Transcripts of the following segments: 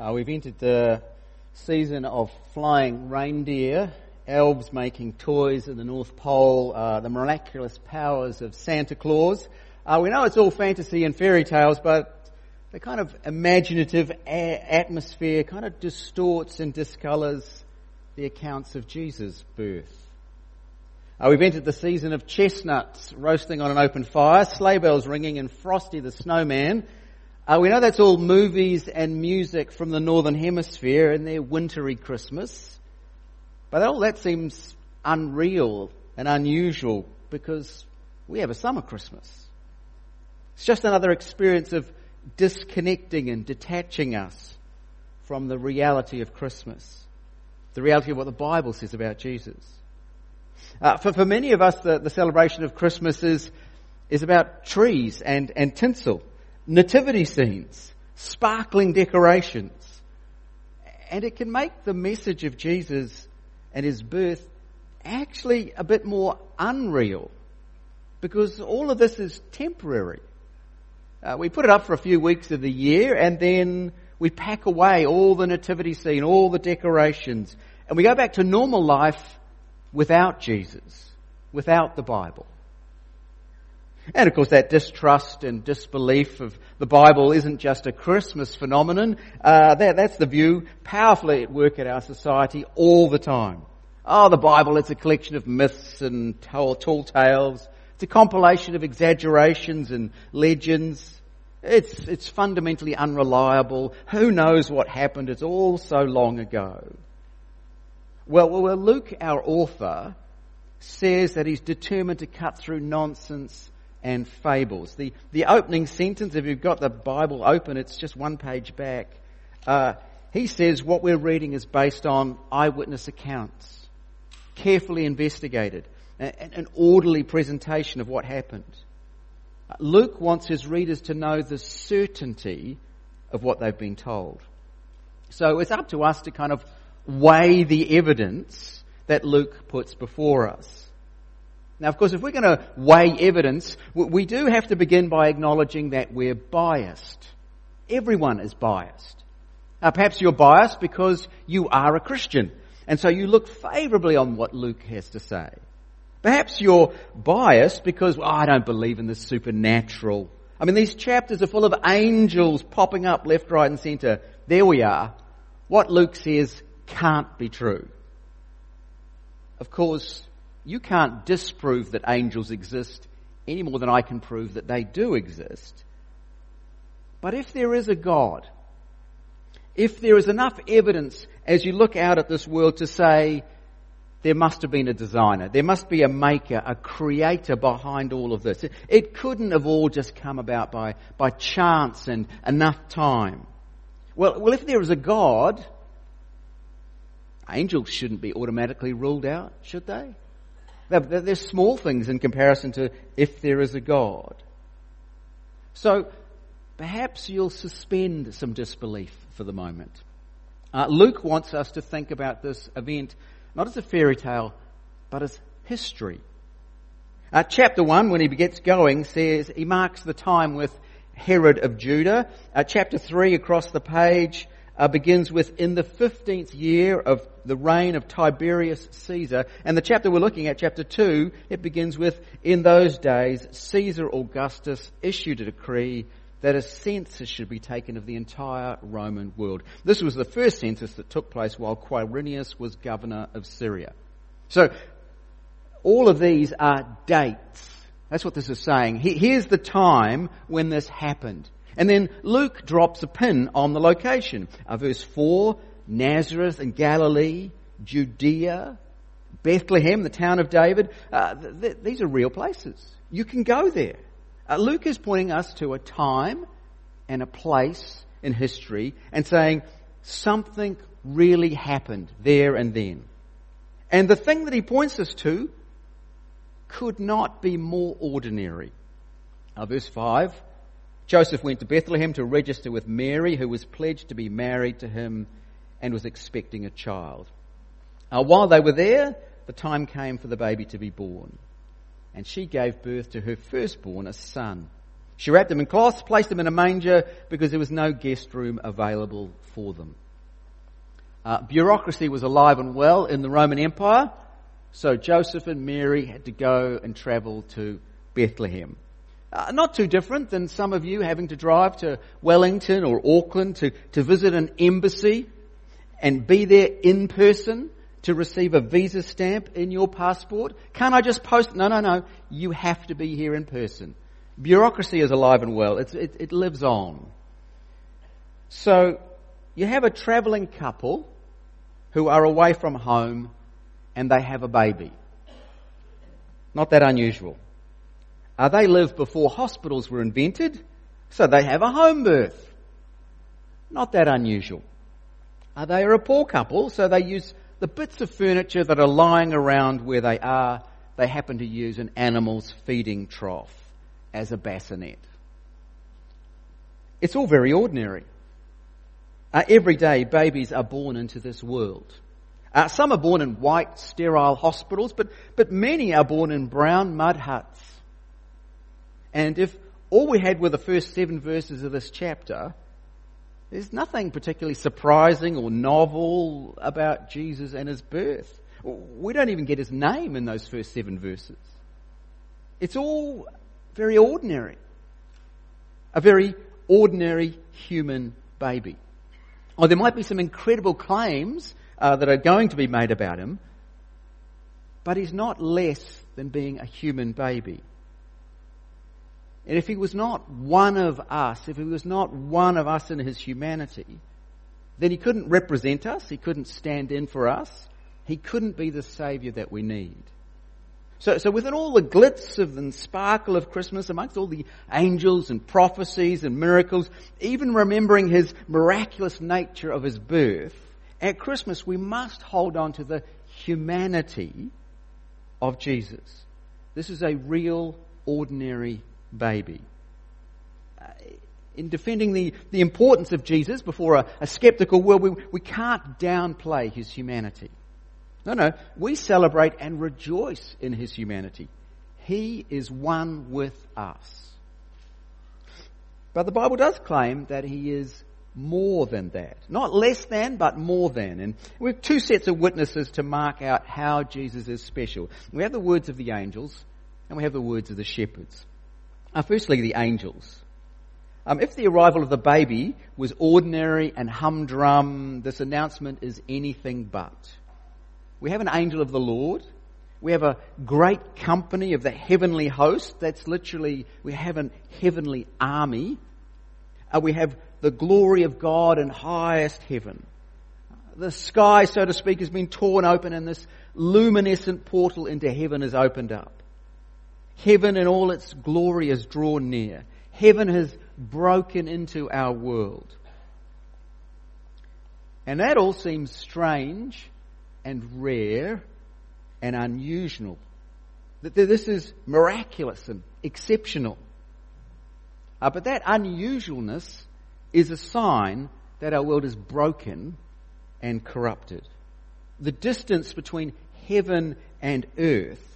Uh, we've entered the season of flying reindeer, elves making toys at the North Pole, uh, the miraculous powers of Santa Claus. Uh, we know it's all fantasy and fairy tales, but the kind of imaginative a- atmosphere kind of distorts and discolors the accounts of Jesus' birth. Uh, we've entered the season of chestnuts roasting on an open fire, sleigh bells ringing, and Frosty the Snowman uh, we know that's all movies and music from the Northern Hemisphere and their wintry Christmas. But all that seems unreal and unusual because we have a summer Christmas. It's just another experience of disconnecting and detaching us from the reality of Christmas. The reality of what the Bible says about Jesus. Uh, for, for many of us, the, the celebration of Christmas is, is about trees and, and tinsel nativity scenes, sparkling decorations. And it can make the message of Jesus and his birth actually a bit more unreal because all of this is temporary. Uh, we put it up for a few weeks of the year and then we pack away all the nativity scene, all the decorations, and we go back to normal life without Jesus, without the Bible. And of course, that distrust and disbelief of the Bible isn't just a Christmas phenomenon. Uh, that, that's the view powerfully at work in our society all the time. Oh, the Bible, it's a collection of myths and tall, tall tales. It's a compilation of exaggerations and legends. It's, it's fundamentally unreliable. Who knows what happened? It's all so long ago. Well, well, Luke, our author, says that he's determined to cut through nonsense and fables. The, the opening sentence, if you've got the Bible open, it's just one page back. Uh, he says what we're reading is based on eyewitness accounts, carefully investigated, an, an orderly presentation of what happened. Luke wants his readers to know the certainty of what they've been told. So it's up to us to kind of weigh the evidence that Luke puts before us. Now, of course, if we're going to weigh evidence, we do have to begin by acknowledging that we're biased. Everyone is biased. Now, perhaps you're biased because you are a Christian, and so you look favorably on what Luke has to say. Perhaps you're biased because, well, I don't believe in the supernatural. I mean, these chapters are full of angels popping up left, right, and center. There we are. What Luke says can't be true. Of course, you can't disprove that angels exist any more than I can prove that they do exist. But if there is a God, if there is enough evidence as you look out at this world to say, there must have been a designer. There must be a maker, a creator behind all of this. It, couldn't have all just come about by, by chance and enough time. Well, well, if there is a God, angels shouldn't be automatically ruled out, should they? They're, they're small things in comparison to if there is a God. So perhaps you'll suspend some disbelief for the moment. Uh, Luke wants us to think about this event not as a fairy tale, but as history. Uh, chapter 1, when he gets going, says he marks the time with Herod of Judah. Uh, chapter 3, across the page, uh, begins with in the 15th year of the reign of Tiberius Caesar. And the chapter we're looking at, chapter 2, it begins with in those days Caesar Augustus issued a decree that a census should be taken of the entire Roman world. This was the first census that took place while Quirinius was governor of Syria. So, all of these are dates. That's what this is saying. Here's the time when this happened. And then Luke drops a pin on the location. Uh, verse 4, Nazareth and Galilee, Judea, Bethlehem, the town of David. Uh, th- th- these are real places. You can go there. Uh, Luke is pointing us to a time and a place in history and saying something really happened there and then. And the thing that he points us to could not be more ordinary. Uh, verse 5 Joseph went to Bethlehem to register with Mary, who was pledged to be married to him and was expecting a child. Uh, while they were there, the time came for the baby to be born. And she gave birth to her firstborn, a son. She wrapped him in cloths, placed him in a manger because there was no guest room available for them. Uh, bureaucracy was alive and well in the Roman Empire, so Joseph and Mary had to go and travel to Bethlehem. Uh, not too different than some of you having to drive to Wellington or Auckland to, to visit an embassy and be there in person to receive a visa stamp in your passport. Can't I just post? No, no, no. You have to be here in person. Bureaucracy is alive and well. It, it lives on. So you have a traveling couple who are away from home and they have a baby. Not that unusual. Uh, they live before hospitals were invented, so they have a home birth. Not that unusual. Uh, they are a poor couple, so they use the bits of furniture that are lying around where they are. They happen to use an animal's feeding trough as a bassinet. It's all very ordinary. Uh, every day, babies are born into this world. Uh, some are born in white, sterile hospitals, but, but many are born in brown mud huts. And if all we had were the first seven verses of this chapter, there's nothing particularly surprising or novel about Jesus and his birth. We don't even get his name in those first seven verses. It's all very ordinary. A very ordinary human baby. Or there might be some incredible claims uh, that are going to be made about him, but he's not less than being a human baby. And if he was not one of us, if he was not one of us in his humanity, then he couldn't represent us, he couldn't stand in for us, he couldn't be the Saviour that we need. So, so within all the glitz of and sparkle of Christmas, amongst all the angels and prophecies and miracles, even remembering his miraculous nature of his birth, at Christmas we must hold on to the humanity of Jesus. This is a real, ordinary baby. Uh, in defending the, the importance of Jesus before a, a skeptical world, we, we can't downplay his humanity. No, no, we celebrate and rejoice in his humanity. He is one with us. But the Bible does claim that he is more than that. Not less than, but more than. And we have two sets of witnesses to mark out how Jesus is special. We have the words of the angels and we have the words of the shepherds. Uh, firstly, the angels. Um, if the arrival of the baby was ordinary and humdrum, this announcement is anything but. We have an angel of the Lord. We have a great company of the heavenly host. That's literally, we have a heavenly army. Uh, we have the glory of God in highest heaven. The sky, so to speak, has been torn open and this luminescent portal into heaven is opened up. Heaven in all its glory is drawn near. Heaven has broken into our world. And that all seems strange and rare and unusual. That this is miraculous and exceptional. Uh, but that unusualness is a sign that our world is broken and corrupted. The distance between heaven and earth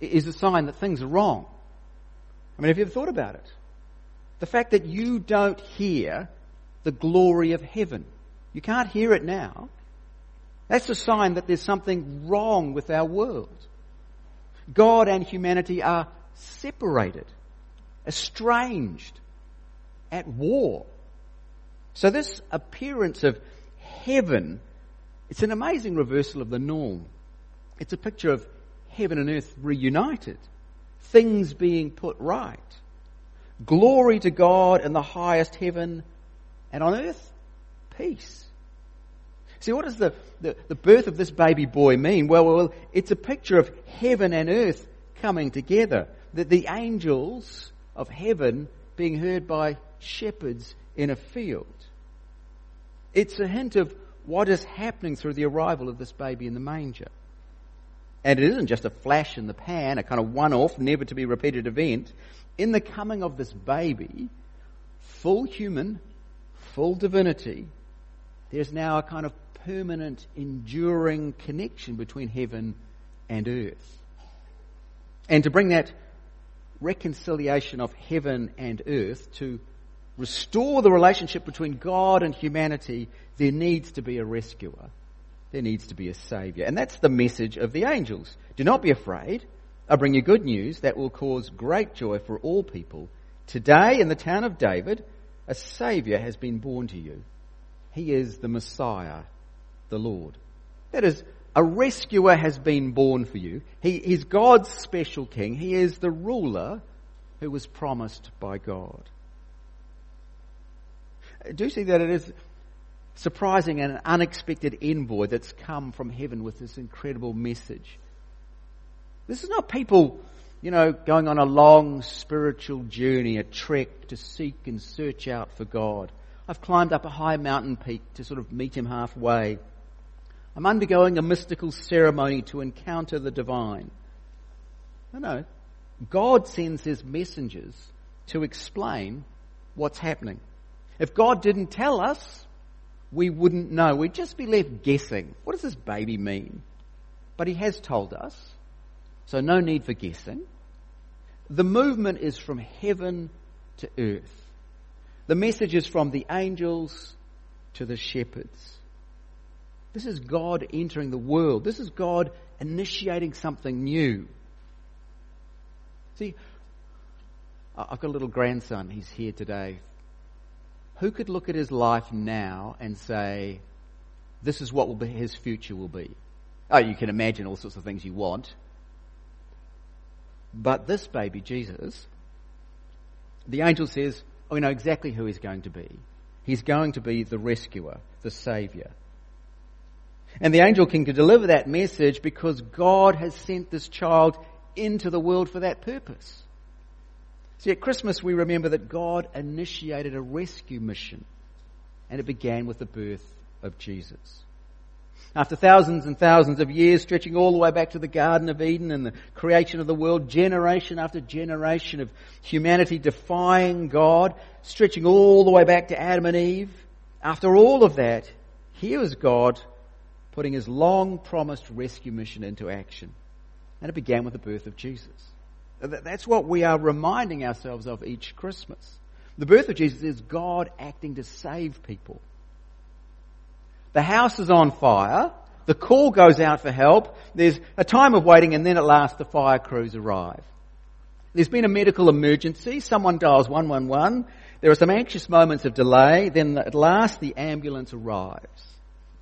is a sign that things are wrong. I mean, have you ever thought about it? The fact that you don't hear the glory of heaven. You can't hear it now. That's a sign that there's something wrong with our world. God and humanity are separated, estranged, at war. So this appearance of heaven, it's an amazing reversal of the norm. It's a picture of heaven and earth reunited, things being put right. Glory to God in the highest heaven, and on earth, peace. See, what does the, the, the, birth of this baby boy mean? Well, well, it's a picture of heaven and earth coming together. The, the angels of heaven being heard by shepherds in a field. It's a hint of what is happening through the arrival of this baby in the manger. And it isn't just a flash in the pan, a kind of one off, never to be repeated event. In the coming of this baby, full human, full divinity, there's now a kind of permanent, enduring connection between heaven and earth. And to bring that reconciliation of heaven and earth, to restore the relationship between God and humanity, there needs to be a rescuer. There needs to be a saviour. And that's the message of the angels. Do not be afraid. I bring you good news that will cause great joy for all people. Today in the town of David, a saviour has been born to you. He is the Messiah, the Lord. That is, a rescuer has been born for you. He is God's special king. He is the ruler who was promised by God. Do you see that it is surprising and unexpected envoy that's come from heaven with this incredible message? This is not people, you know, going on a long spiritual journey, a trek to seek and search out for God. I've climbed up a high mountain peak to sort of meet him halfway. I'm undergoing a mystical ceremony to encounter the divine. No, no. God sends his messengers to explain what's happening. If God didn't tell us, we wouldn't know. We'd just be left guessing. What does this baby mean? But he has told us, so no need for guessing. The movement is from heaven to earth. The message is from the angels to the shepherds. This is God entering the world. This is God initiating something new. See, I've got a little grandson. He's here today. Who could look at his life now and say, this is what his future will be? Oh, you can imagine all sorts of things you want. But this baby, Jesus, the angel says, oh, we know exactly who he's going to be. He's going to be the rescuer, the savior. And the angel can deliver that message because God has sent this child into the world for that purpose. See, at Christmas we remember that God initiated a rescue mission and it began with the birth of Jesus. After thousands and thousands of years, stretching all the way back to the Garden of Eden and the creation of the world, generation after generation of humanity defying God, stretching all the way back to Adam and Eve, after all of that, here was God putting his long promised rescue mission into action. And it began with the birth of Jesus. That's what we are reminding ourselves of each Christmas. The birth of Jesus is God acting to save people. The house is on fire. The call goes out for help. There's a time of waiting and then at last the fire crews arrive. There's been a medical emergency. Someone dials 111. There are some anxious moments of delay. Then at last the ambulance arrives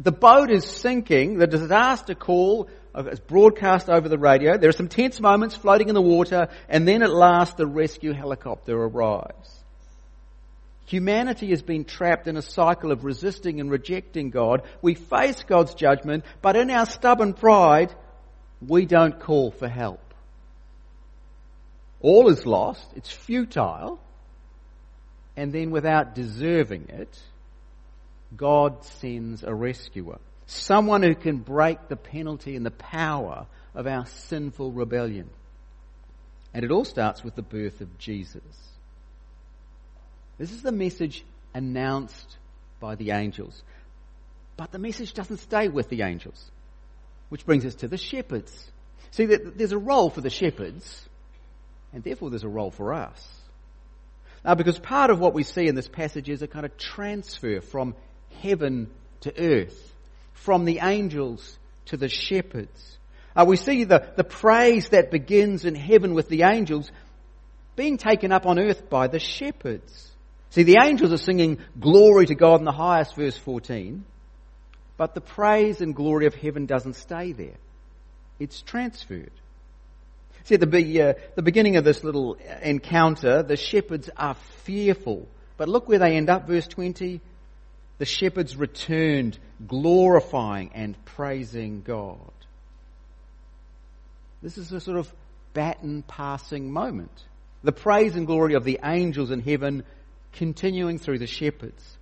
the boat is sinking, the disaster call Uh, is broadcast over the radio. There are some tense moments floating in the water, and then at last the rescue helicopter arrives. Humanity has been trapped in a cycle of resisting and rejecting God. We face God's judgment, but in our stubborn pride, we don't call for help. All is lost, it's futile, and then without deserving it, God sends a rescuer. Someone who can break the penalty and the power of our sinful rebellion. And it all starts with the birth of Jesus. This is the message announced by the angels. But the message doesn't stay with the angels. Which brings us to the shepherds. See, there's a role for the shepherds, and therefore there's a role for us. Now, because part of what we see in this passage is a kind of transfer from heaven to earth, from the angels to the shepherds. Uh, we see the, the praise that begins in heaven with the angels being taken up on earth by the shepherds. See, the angels are singing glory to God in the highest, verse 14, but the praise and glory of heaven doesn't stay there. It's transferred. See, at the, uh, the beginning of this little encounter, the shepherds are fearful. But look where they end up, verse 20 the shepherds returned, glorifying and praising God. This is a sort of baton passing moment. The praise and glory of the angels in heaven continuing through the shepherds.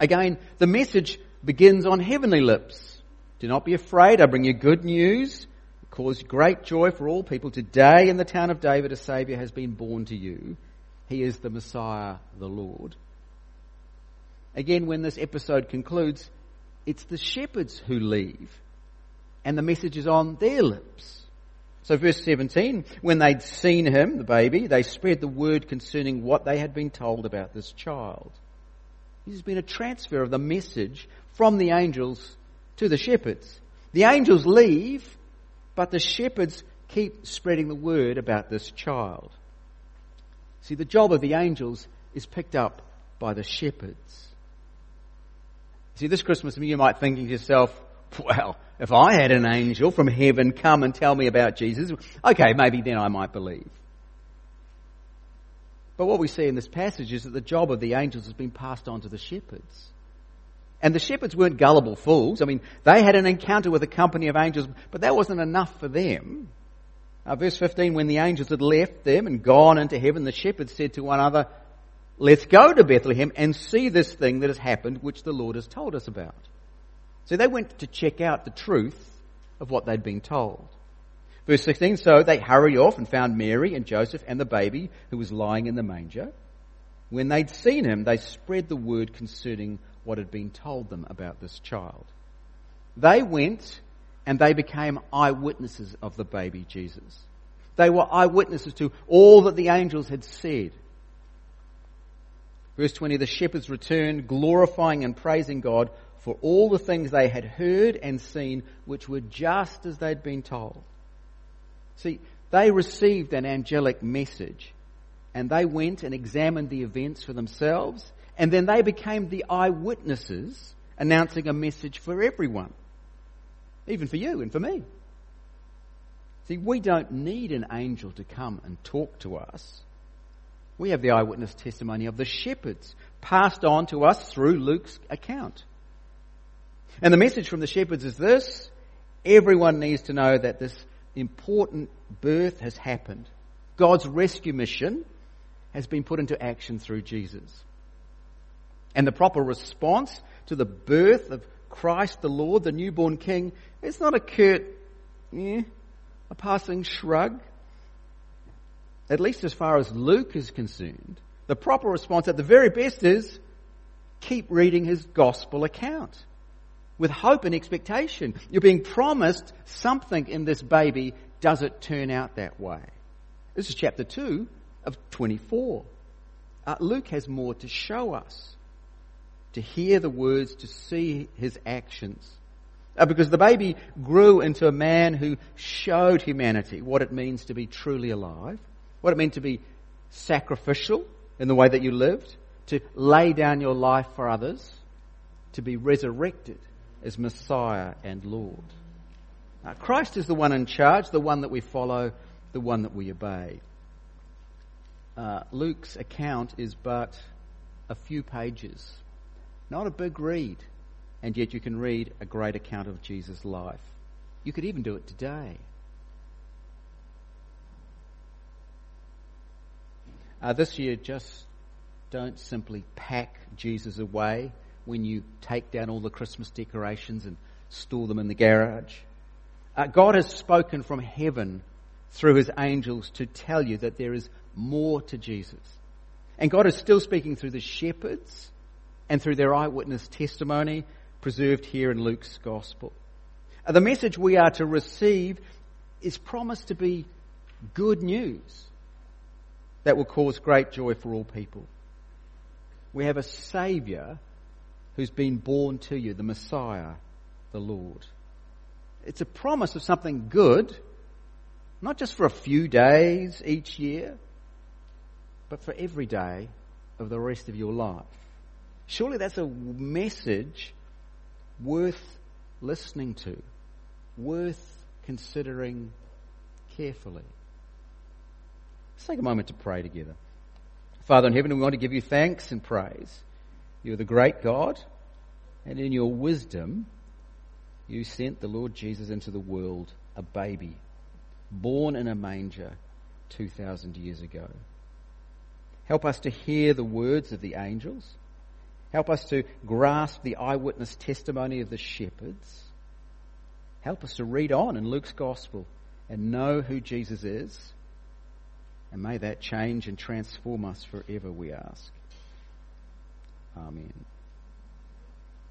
Again, the message begins on heavenly lips. Do not be afraid, I bring you good news. Cause great joy for all people. Today in the town of David a Saviour has been born to you. He is the Messiah, the Lord. Again, when this episode concludes, it's the shepherds who leave, and the message is on their lips. So verse 17, when they'd seen him, the baby, they spread the word concerning what they had been told about this child. This has been a transfer of the message from the angels to the shepherds. The angels leave, but the shepherds keep spreading the word about this child. See, the job of the angels is picked up by the shepherds. See, this Christmas you might think to yourself, well, if I had an angel from heaven come and tell me about Jesus, okay, maybe then I might believe. But what we see in this passage is that the job of the angels has been passed on to the shepherds. And the shepherds weren't gullible fools. I mean, they had an encounter with a company of angels, but that wasn't enough for them. Verse 15, when the angels had left them and gone into heaven, the shepherds said to one another, Let's go to Bethlehem and see this thing that has happened, which the Lord has told us about. So they went to check out the truth of what they'd been told. Verse 16, so they hurried off and found Mary and Joseph and the baby who was lying in the manger. When they'd seen him, they spread the word concerning what had been told them about this child. They went and they became eyewitnesses of the baby Jesus. They were eyewitnesses to all that the angels had said. Verse 20, the shepherds returned, glorifying and praising God for all the things they had heard and seen, which were just as they'd been told. See, they received an angelic message, and they went and examined the events for themselves, and then they became the eyewitnesses, announcing a message for everyone, even for you and for me. See, we don't need an angel to come and talk to us. We have the eyewitness testimony of the shepherds passed on to us through Luke's account. And the message from the shepherds is this everyone needs to know that this important birth has happened. God's rescue mission has been put into action through Jesus. And the proper response to the birth of Christ the Lord, the newborn King, is not a curt, eh, a passing shrug. At least as far as Luke is concerned, the proper response at the very best is keep reading his gospel account with hope and expectation. You're being promised something in this baby. Does it turn out that way? This is chapter 2 of 24. Uh, Luke has more to show us, to hear the words, to see his actions. Uh, because the baby grew into a man who showed humanity what it means to be truly alive, what it meant to be sacrificial in the way that you lived, to lay down your life for others, to be resurrected as Messiah and Lord. Now, Christ is the one in charge, the one that we follow, the one that we obey. Uh, Luke's account is but a few pages, not a big read, and yet you can read a great account of Jesus' life. You could even do it today. Uh, this year, just don't simply pack Jesus away when you take down all the Christmas decorations and store them in the garage. Uh, God has spoken from heaven through his angels to tell you that there is more to Jesus. And God is still speaking through the shepherds and through their eyewitness testimony preserved here in Luke's gospel. Uh, the message we are to receive is promised to be good news that will cause great joy for all people. We have a Saviour who's been born to you, the Messiah, the Lord. It's a promise of something good, not just for a few days each year, but for every day of the rest of your life. Surely that's a message worth listening to, worth considering carefully. Let's take a moment to pray together. Father in heaven, we want to give you thanks and praise. You're the great God, and in your wisdom, you sent the Lord Jesus into the world, a baby, born in a manger 2,000 years ago. Help us to hear the words of the angels. Help us to grasp the eyewitness testimony of the shepherds. Help us to read on in Luke's gospel and know who Jesus is. And may that change and transform us forever, we ask. Amen.